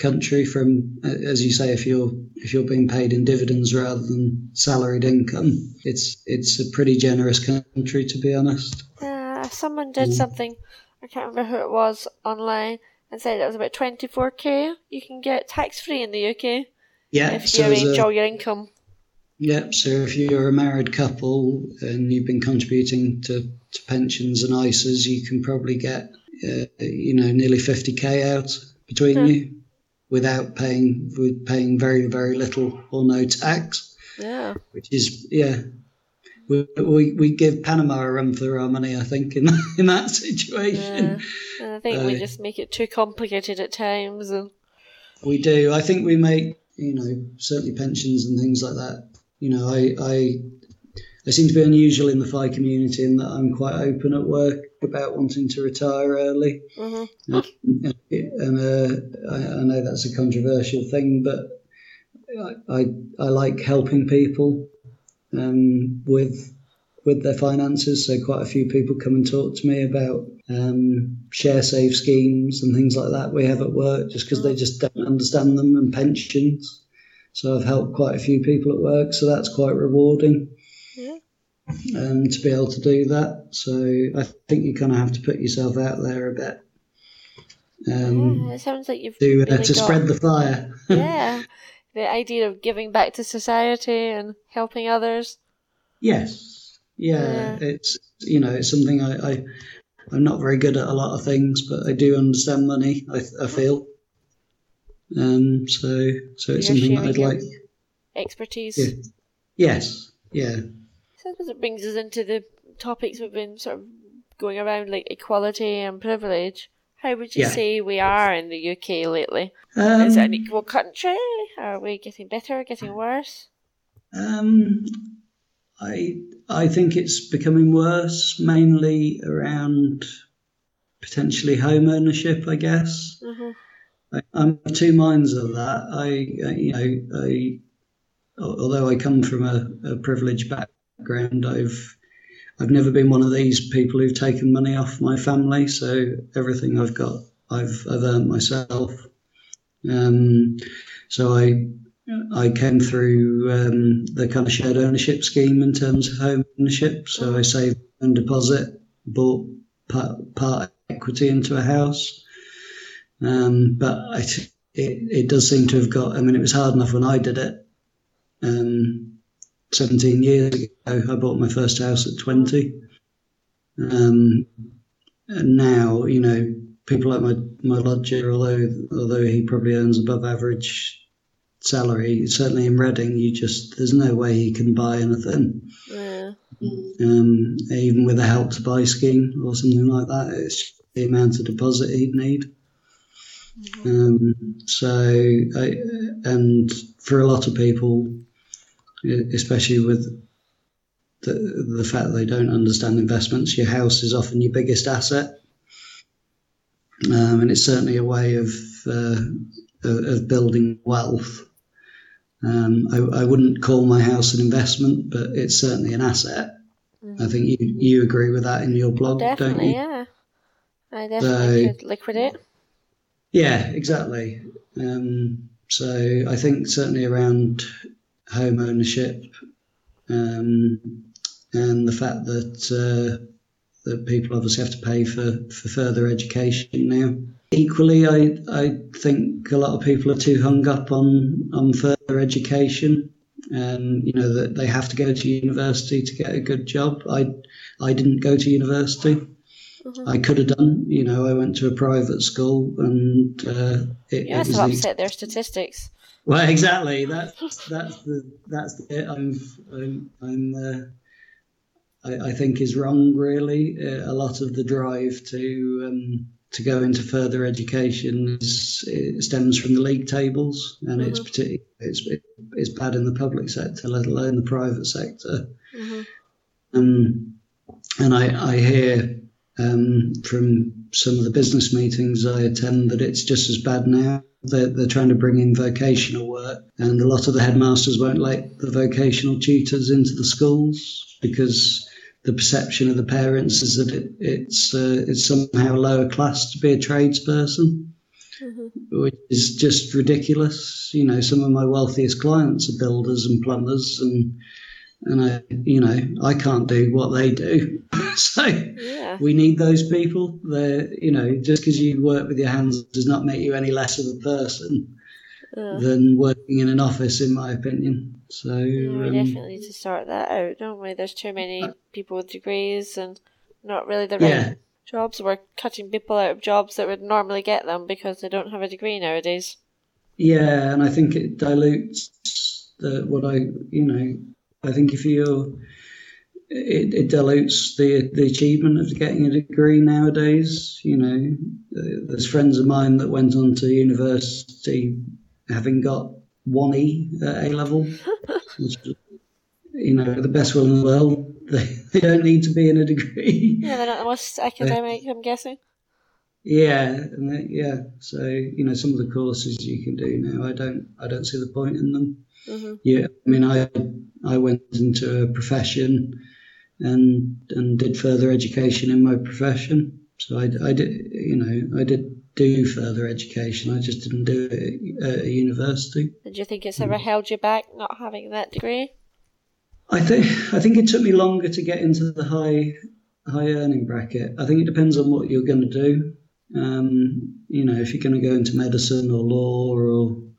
country. From as you say, if you're if you're being paid in dividends rather than salaried income, it's it's a pretty generous country to be honest. Uh, someone did Mm. something, I can't remember who it was, online, and said it was about 24k you can get tax free in the UK Yeah. if so you as a- all your income. Yep. So if you're a married couple and you've been contributing to, to pensions and ISAs, you can probably get, uh, you know, nearly 50k out between you without paying with paying very very little or no tax, Yeah. which is yeah. We, we, we give Panama a run for our money, I think, in in that situation. And I think we Uh, just make it too complicated at times. And We do. I think we make, you know, certainly pensions and things like that. You know, I, I, I seem to be unusual in the FI community in that I'm quite open at work about wanting to retire early. Mhm. And, and uh, I, I know that's a controversial thing, but I, I, I like helping people um, with with their finances. So quite a few people come and talk to me about um, share save schemes and things like that we have at work, just because they just don't understand them and pensions. So I've helped quite a few people at work, so that's quite rewarding. Um, to be able to do that, so I think you kind of have to put yourself out there a bit um, yeah, it sounds like you've to uh, really to got, spread the fire. yeah, the idea of giving back to society and helping others. Yes. Yeah, Yeah. it's you know it's something I, I I'm not very good at a lot of things, but I do understand money. I, I feel, um. So so it's You're something that I'd like. Expertise. Yeah. Yes. Yeah. So I suppose it brings us into the topics we've been sort of going around, like equality and privilege. How would you Yeah. say we are in the UK lately? Um, Is it an equal country? Are we getting better, getting worse? Um, I I think it's becoming worse, mainly around potentially home ownership. I guess. hmm I, I'm of two minds of that. I, you know, I, although I come from a, a privileged background, I've I've never been one of these people who've taken money off my family. So everything I've got, I've I've earned myself. Um, so I I came through um, the kind of shared ownership scheme in terms of home ownership. So I saved and deposit, bought part, part equity into a house. Um, but I, it, it does seem to have got, I mean, it was hard enough when I did it. Um, 17 years ago, I bought my first house at 20. Um, and now, you know, people like my, my lodger, although although he probably earns above average salary, certainly in Reading, you just there's no way he can buy anything. Yeah. Um, even with a help to buy scheme or something like that, it's the amount of deposit he'd need. Mm-hmm. Um, so, I, and for a lot of people, especially with the, the fact they don't understand investments, your house is often your biggest asset. Um, and it's certainly a way of, uh, of building wealth. Um, I, I, wouldn't call my house an investment, but it's certainly an asset. Mm. I think you you agree with that in your blog, definitely, don't you? Yeah, I definitely so, could liquidate. Yeah, exactly. Um, so I think certainly around home ownership um, and the fact that uh, that people obviously have to pay for, for further education now. Equally, I I think a lot of people are too hung up on on further education, and you know that they have to go to university to get a good job. I I didn't go to university. Mm-hmm. I could have done. You know, I went to a private school, and uh, it, you it was upset their statistics. Well, exactly. That's that's the that's it. I'm I'm, I'm uh, I, I, think is wrong. Really, uh, a lot of the drive to um, to go into further education is, stems from the league tables, and mm-hmm. it's particularly it's it's bad in the public sector, let alone the private sector. Mm-hmm. Um, and I, I hear um, from some of the business meetings I attend that it's just as bad now. They're, they're trying to bring in vocational work, and a lot of the headmasters won't let the vocational tutors into the schools because the perception of the parents is that it, it's uh, it's somehow lower class to be a tradesperson, mm-hmm. which is just ridiculous. You know, some of my wealthiest clients are builders and plumbers, and and I, you know, I can't do what they do. so yeah. we need those people. They're, you know, just because you work with your hands does not make you any less of a person uh, than working in an office, in my opinion. So yeah, we um, definitely need to sort that out, don't we? There's too many uh, people with degrees and not really the right yeah. jobs. We're cutting people out of jobs that would normally get them because they don't have a degree nowadays. Yeah, and I think it dilutes the what I you know. I think if you're it, it dilutes the the achievement of getting a degree nowadays. You know, there's friends of mine that went on to university having got one E at A level, which, you know, the best will in the world. They, they don't need to be in a degree. Yeah, they're not the most academic, I'm guessing. Yeah, they, yeah. So you know, some of the courses you can do now, I don't, I don't see the point in them. Mm-hmm. Yeah, I mean, I, I went into a profession, and and did further education in my profession. So I, I did, you know, I did do further education. I just didn't do it at a university. Do you think it's ever held you back not having that degree? I think I think it took me longer to get into the high high earning bracket. I think it depends on what you're going to do. Um, you know, if you're going to go into medicine or law or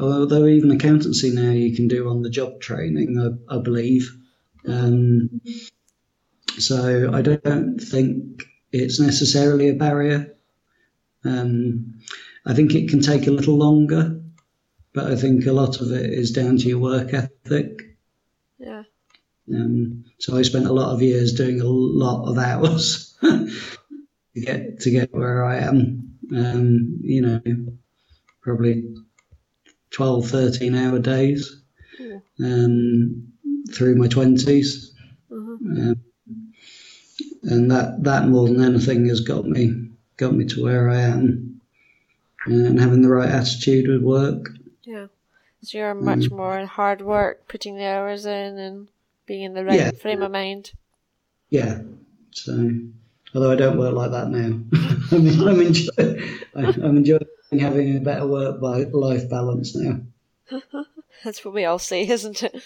although even accountancy now you can do on the job training, I, I believe. Um, so I don't think it's necessarily a barrier. Um, I think it can take a little longer, but I think a lot of it is down to your work ethic. Yeah. Um, so I spent a lot of years doing a lot of hours to get to get where I am. Um, you know, probably 12, 13 hour days yeah. um, through my 20s. Mm-hmm. Um, and that, that more than anything has got me got me to where I am. and having the right attitude with work. Yeah. So you're much Mm. more hard work, putting the hours in and being in the right Yeah. frame of mind. Yeah. So, although I don't work like that now, I'm, I'm, enjoy, I'm enjoying having a better work life balance now. That's what we all say, isn't it?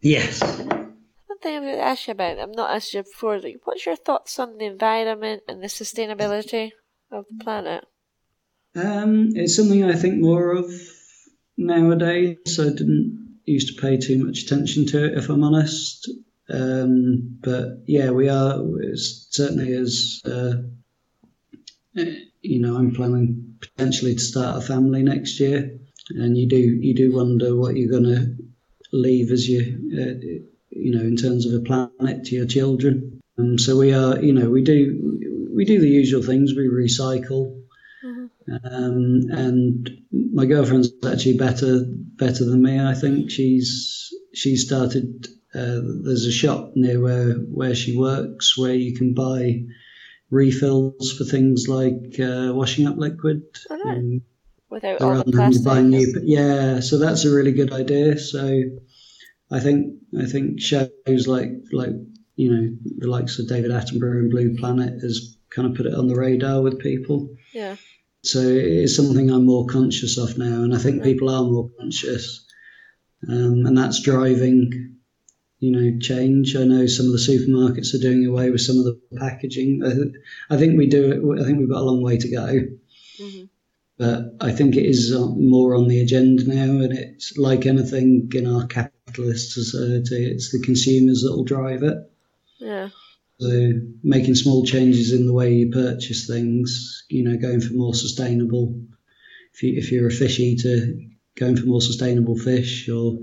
Yes. One thing I'm going to ask you about, I've not asked you before, like, what's your thoughts on the environment and the sustainability of the planet? Um, it's something I think more of nowadays. I didn't used to pay too much attention to it, if I'm honest. Um, but yeah, we are it's certainly as uh, you know. I'm planning potentially to start a family next year, and you do you do wonder what you're going to leave as you uh, you know in terms of a planet to your children. Um, so we are you know we do we do the usual things. We recycle. Um, and my girlfriend's actually better better than me. I think she's she started. Uh, there's a shop near where where she works where you can buy refills for things like uh, washing up liquid. All right. um, Without all the plastic. buying new. Yeah, so that's a really good idea. So I think I think shows like like you know the likes of David Attenborough and Blue Planet has kind of put it on the radar with people. Yeah. So it's something I'm more conscious of now, and I think people are more conscious, um, and that's driving, you know, change. I know some of the supermarkets are doing away with some of the packaging. I, th- I think we do. I think we've got a long way to go, Mhm. but I think it is uh, more on the agenda now, and it's like anything in our capitalist society, it's the consumers that will drive it. Yeah. So making small changes in the way you purchase things, you know, going for more sustainable. If you if you're a fish eater, going for more sustainable fish, or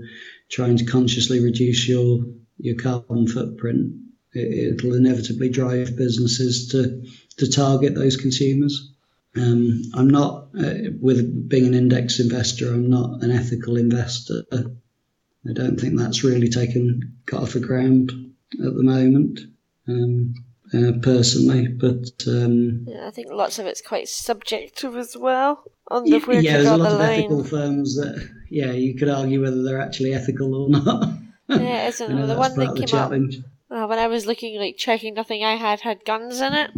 trying to consciously reduce your your carbon footprint, it, it'll inevitably drive businesses to to target those consumers. Um, I'm not uh, with being an index investor. I'm not an ethical investor. I don't think that's really taken got off the ground at the moment um, uh, personally, but um, Yeah, I think lots of it's quite subjective as well. On the yeah, yeah, there's a lot the of ethical firms that yeah, you could argue whether they're actually ethical or not. Yeah, isn't You know, it? The one that came up challenge. uh, when I was looking, like checking nothing I had had guns in it.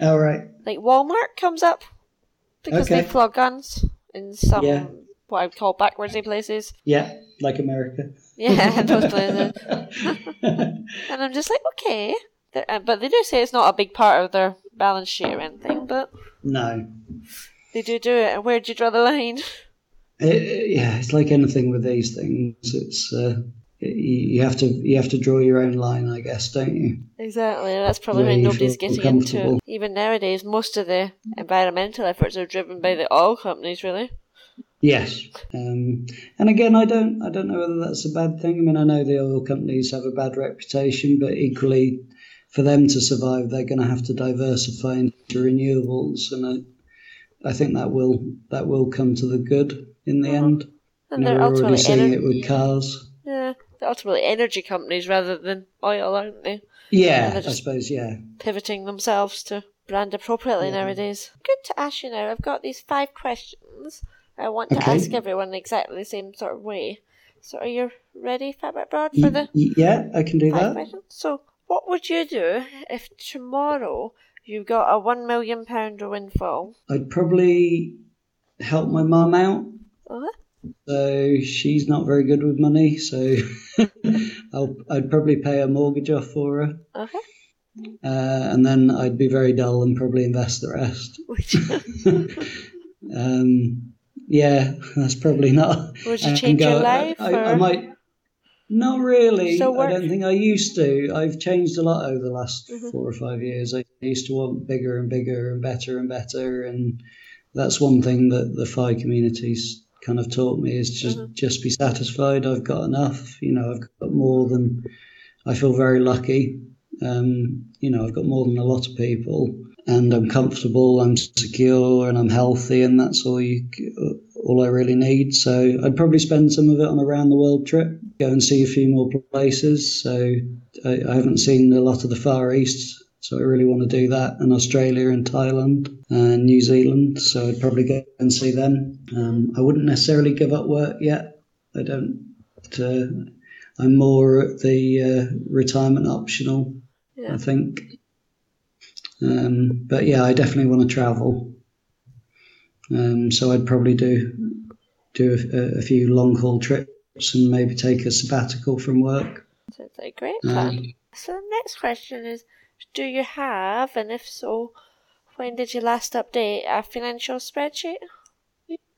All right, Like Walmart comes up because they Okay. flog guns in some Yeah. what I would call backwardsy places. yeah, like America. Yeah, those places. And I'm just like, okay. Uh, but they do say it's not a big part of their balance sheet or anything, but no, they do do it. And where do you draw the line? It- yeah, it's like anything with these things. It's uh, you, have to you have to draw your own line, I guess, don't you? Exactly, that's probably why nobody's getting into it. Even nowadays, most of the environmental efforts are driven by the oil companies, really. Yes, um, and again, I don't, I don't know whether that's a bad thing. I mean, I know the oil companies have a bad reputation, but equally, for them to survive, they're going to have to diversify into renewables, and I, I think that will that will come to the good in the uh-huh. end. You And know, they're we're already ultimately seeing ener- it with cars. yeah, they're ultimately energy companies rather than oil, aren't they? Yeah, I suppose. Yeah, Pivoting themselves to brand appropriately Yeah. nowadays. Good to ask you now. I've got these five questions. I want to Okay. ask everyone exactly the same sort of way. So, are you ready, Fat Brit Abroad, for the yeah, I can do that. questions? So, what would you do if tomorrow you got a one million pound windfall? I'd probably help my mum out. Uh-huh. So she's not very good with money, so I'll, I'd probably pay a mortgage off for her, Okay. uh, and then I'd be very dull and probably invest the rest. Um, yeah, that's probably not. would you change your life? I, or? I might. Not really. Still I don't think I used to. I've changed a lot over the last Mhm. four or five years. I used to want bigger and bigger and better and better, and that's one thing that the FI communities kind of taught me is just Mhm. just be satisfied. I've got enough. You know, I've got more than. I feel very lucky. Um, you know, I've got more than a lot of people, and I'm comfortable. I'm secure, and I'm healthy, and that's all you. All I really need. So I'd probably spend some of it on a round the world trip, go and see a few more places. So I, I haven't seen a lot of the Far East So I really want to do that, and Australia and Thailand and New Zealand. So I'd probably go and see them. Um, I wouldn't necessarily give up work yet. I don't. Uh, I'm more at the uh, retirement optional. Yeah. I think. Um, but yeah, I definitely want to travel. Um, so I'd probably do do a, a few long haul trips and maybe take a sabbatical from work. Sounds like a great plan. so the next question is do you have, and if so, when did you last update a financial spreadsheet?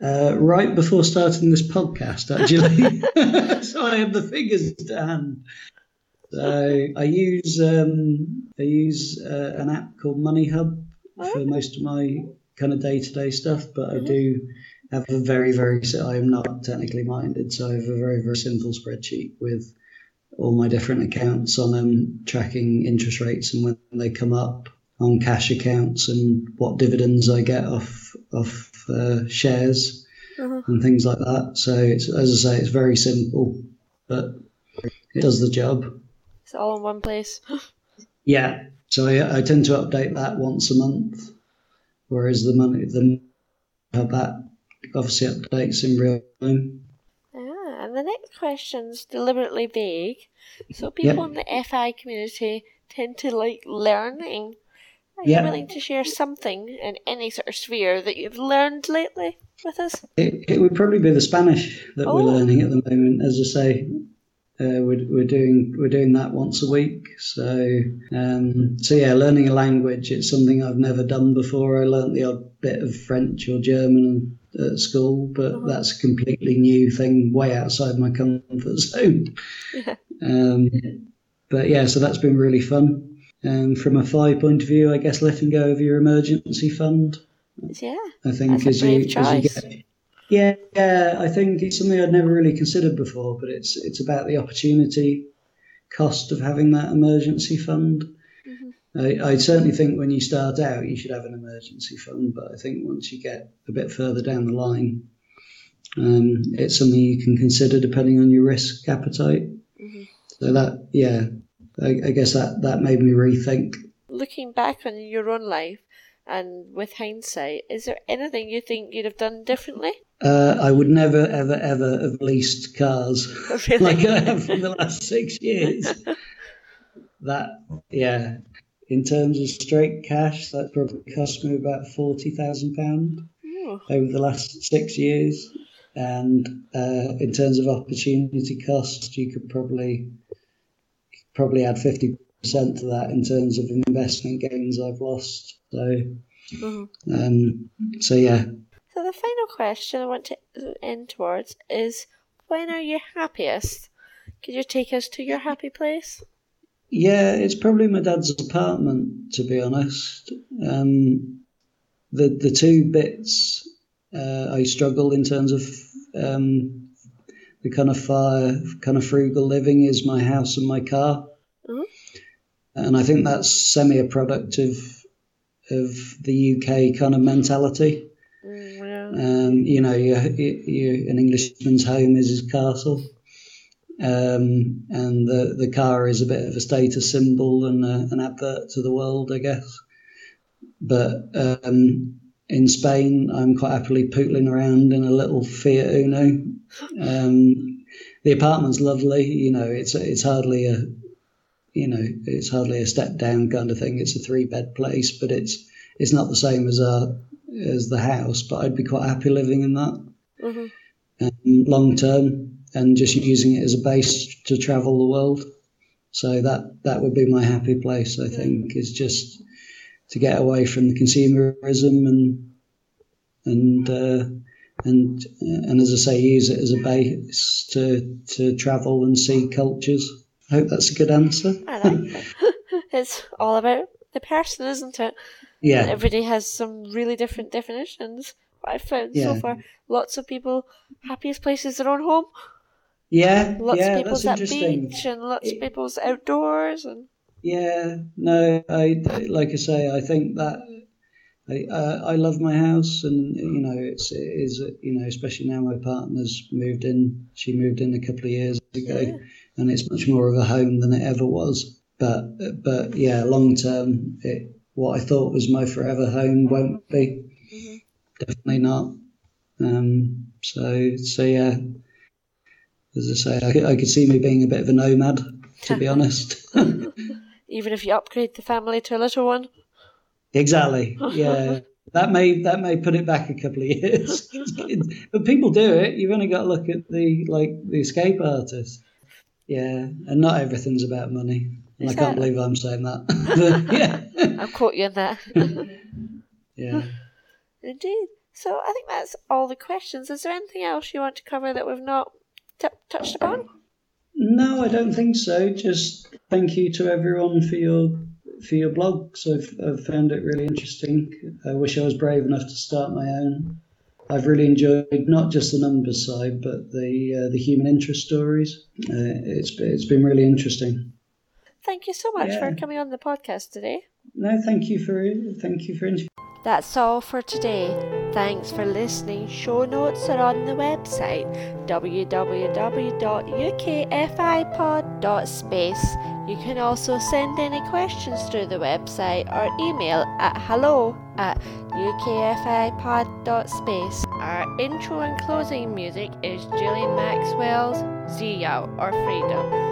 Uh, right before starting this podcast, actually. so I have the figures to hand. So I use um, I use uh, an app called Moneyhub for most of my kind of day to day stuff, but I do have a very very I am not technically minded, so I have a very very simple spreadsheet with all my different accounts on them, tracking interest rates and when they come up on cash accounts and what dividends I get off off uh, shares Mhm. and things like that. So it's as I say, it's very simple, but it does the job. It's all in one place. Yeah. So I, I tend to update that once a month, whereas the money the that obviously updates in real time. Ah, and the next question's deliberately vague. So people in the FI community tend to like learning. Are Yeah. you willing to share something in any sort of sphere that you've learned lately with us? It, it would probably be the Spanish that Oh. we're learning at the moment. As I say, uh, we're, we're doing we're doing that once a week. So um, so yeah, learning a language it's something I've never done before. I learnt the odd bit of French or German at school, but that's a completely new thing, way outside my comfort zone. Yeah. Um, but yeah, so that's been really fun. Um, from a FI point of view, I guess letting go of your emergency fund. Yeah. I think as you, as you get yeah, yeah, I think it's something I'd never really considered before, but it's it's about the opportunity cost of having that emergency fund. I, I certainly think when you start out, you should have an emergency fund, but I think once you get a bit further down the line, um, it's something you can consider depending on your risk appetite. So that, yeah, I, I guess that that made me rethink. Looking back on your own life and with hindsight, is there anything you think you'd have done differently? Uh, I would never, ever, ever have leased cars. Really? like I have for the last six years. that, yeah, in terms of straight cash, that probably cost me about forty thousand pound over the last six years. And uh, in terms of opportunity cost, you could probably probably add fifty percent to that in terms of investment gains I've lost. So, Mhm. um, so yeah, So the final question I want to end towards is when are you happiest? Could you take us to your happy place? Yeah, it's probably my dad's apartment, to be honest. Um, the the two bits uh, I struggle in terms of um, the kind of FIRE, kind of frugal living is my house and my car, Mhm. and I think that's semi a product of of the UK kind of mentality. Um, you know, you, you, an Englishman's home is his castle, um, and the the car is a bit of a status symbol and a, an advert to the world, I guess. But um, in Spain, I'm quite happily pootling around in a little Fiat Uno. Um, the apartment's lovely. You know, it's it's hardly a you know it's hardly a step down kind of thing. It's a three bed place, but it's it's not the same as our as the house. But I'd be quite happy living in that Mhm. um, long term and just using it as a base to travel the world. So that that would be my happy place. I think is just to get away from the consumerism and and uh, and and as I say, use it as a base to to travel and see cultures. I hope that's a good answer. I like it. it's all about the person, isn't it? Yeah, Everybody has some really different definitions. I've found so far lots of people happiest place is their own home. yeah, Lots yeah. of people's at beach and lots of people's outdoors and Yeah, no, I like I say, I think that I uh, I love my house, and you know, it's it is you know, especially now my partner's moved in. She moved in a couple of years ago, Yeah. and it's much more of a home than it ever was. but but yeah, long term, it what I thought was my forever home won't be. Mm-hmm. Definitely not. Um, so so yeah, as I say, I, I could see me being a bit of a nomad, to be honest. Even if you upgrade the family to a little one. Exactly. Yeah. that may that may put it back a couple of years, but people do it. You've only got to look at the like the escape artists. Yeah, and not everything's about money. And I can't believe I'm saying that. yeah, I've caught you in that. yeah, indeed. So I think that's all the questions. Is there anything else you want to cover that we've not t- touched upon? No, I don't think so. Just thank you to everyone for your for your blogs. I've, I've found it really interesting. I wish I was brave enough to start my own. I've really enjoyed not just the numbers side, but the uh, the human interest stories. Uh, it's it's been really interesting. Thank you so much yeah. for coming on the podcast today. No, thank you for thank you for interviewing. That's all for today. Thanks for listening. Show notes are on the website www.ukfipod.space. You can also send any questions through the website or email at hello at ukfipod.space. Our intro and closing music is Julian Maxwell's Zia or Freedom.